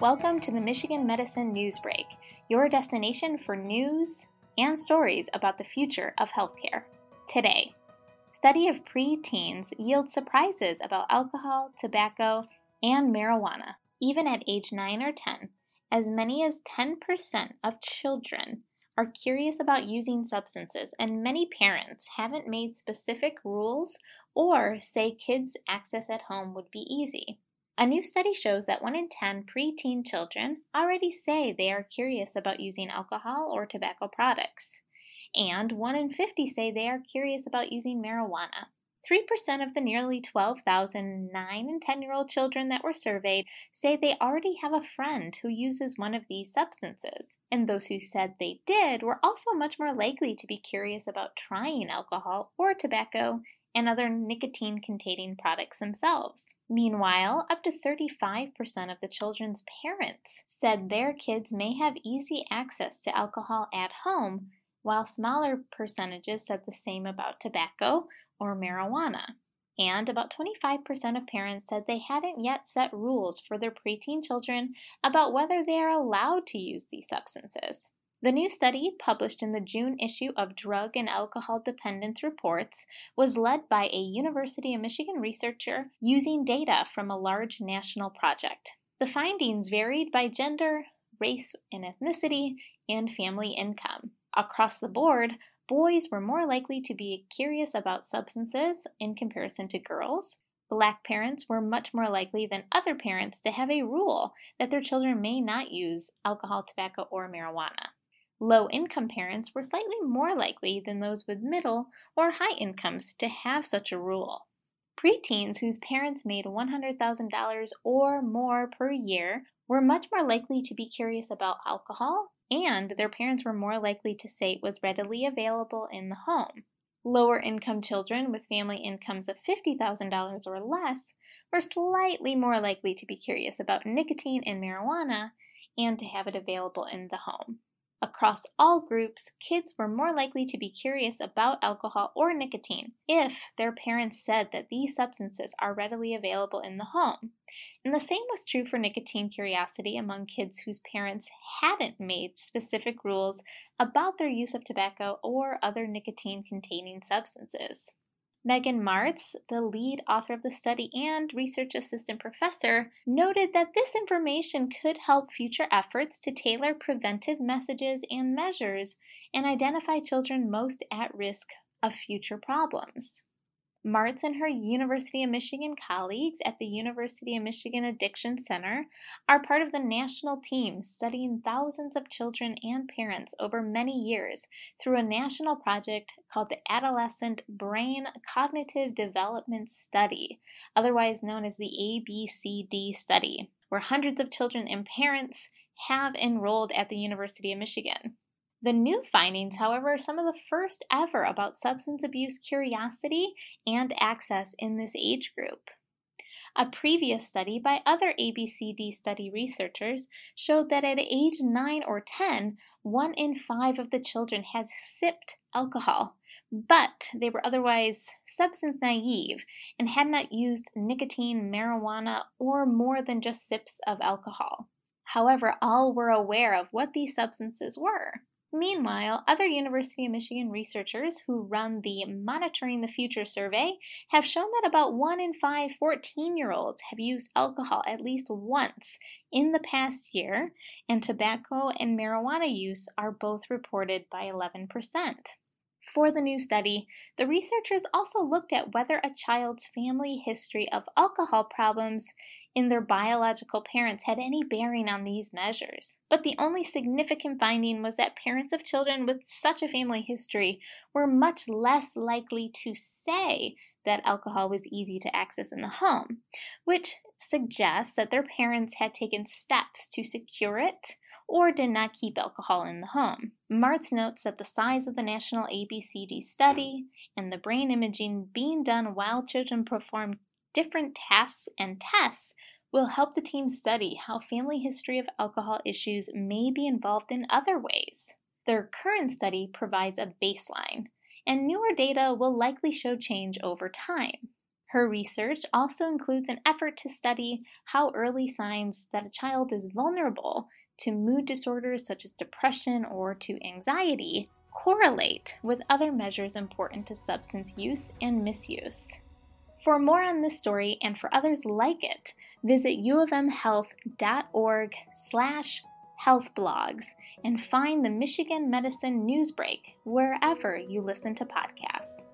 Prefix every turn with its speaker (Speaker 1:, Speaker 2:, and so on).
Speaker 1: Welcome to the Michigan Medicine News Break, your destination for news and stories about the future of healthcare. Today, study of preteens yields surprises about alcohol, tobacco, and marijuana, even at age 9 or 10. As many as 10% of children are curious about using substances, and many parents haven't made specific rules or say kids' access at home would be easy. A new study shows that 1 in 10 preteen children already say they are curious about using alcohol or tobacco products, and 1 in 50 say they are curious about using marijuana. 3% of the nearly 12,000 9 and 10 year old children that were surveyed say they already have a friend who uses one of these substances. And those who said they did were also much more likely to be curious about trying alcohol or tobacco and other nicotine containing products themselves. Meanwhile, up to 35% of the children's parents said their kids may have easy access to alcohol at home, while smaller percentages said the same about tobacco or marijuana. And about 25% of parents said they hadn't yet set rules for their preteen children about whether they are allowed to use these substances. The new study, published in the June issue of Drug and Alcohol Dependence Reports, was led by a University of Michigan researcher using data from a large national project. The findings varied by gender, race and ethnicity, and family income. Across the board, boys were more likely to be curious about substances in comparison to girls. Black parents were much more likely than other parents to have a rule that their children may not use alcohol, tobacco, or marijuana. Low income parents were slightly more likely than those with middle or high incomes to have such a rule. Preteens whose parents made $100,000 or more per year were much more likely to be curious about alcohol, and their parents were more likely to say it was readily available in the home. Lower income children with family incomes of $50,000 or less were slightly more likely to be curious about nicotine and marijuana and to have it available in the home. Across all groups, kids were more likely to be curious about alcohol or nicotine if their parents said that these substances are readily available in the home. And the same was true for nicotine curiosity among kids whose parents hadn't made specific rules about their use of tobacco or other nicotine containing substances. Megan Martz, the lead author of the study and research assistant professor, noted that this information could help future efforts to tailor preventive messages and measures and identify children most at risk of future problems. Martz and her University of Michigan colleagues at the University of Michigan Addiction Center are part of the national team studying thousands of children and parents over many years through a national project called the Adolescent Brain Cognitive Development Study, otherwise known as the ABCD study, where hundreds of children and parents have enrolled at the University of Michigan. The new findings, however, are some of the first ever about substance abuse curiosity and access in this age group. A previous study by other ABCD study researchers showed that at age 9 or 10, 1 in 5 of the children had sipped alcohol, but they were otherwise substance naive and had not used nicotine, marijuana, or more than just sips of alcohol. However, all were aware of what these substances were. Meanwhile, other University of Michigan researchers who run the Monitoring the Future survey have shown that about 1 in 5 14 year olds have used alcohol at least once in the past year, and tobacco and marijuana use are both reported by 11%. For the new study, the researchers also looked at whether a child's family history of alcohol problems in their biological parents had any bearing on these measures. But the only significant finding was that parents of children with such a family history were much less likely to say that alcohol was easy to access in the home, which suggests that their parents had taken steps to secure it or did not keep alcohol in the home. Martz notes that the size of the national ABCD study and the brain imaging being done while children perform different tasks and tests will help the team study how family history of alcohol issues may be involved in other ways. Their current study provides a baseline, and newer data will likely show change over time. Her research also includes an effort to study how early signs that a child is vulnerable to mood disorders such as depression or to anxiety correlate with other measures important to substance use and misuse. For more on this story and for others like it, visit uofmhealth.org slash health blogs and find the Michigan Medicine Newsbreak wherever you listen to podcasts.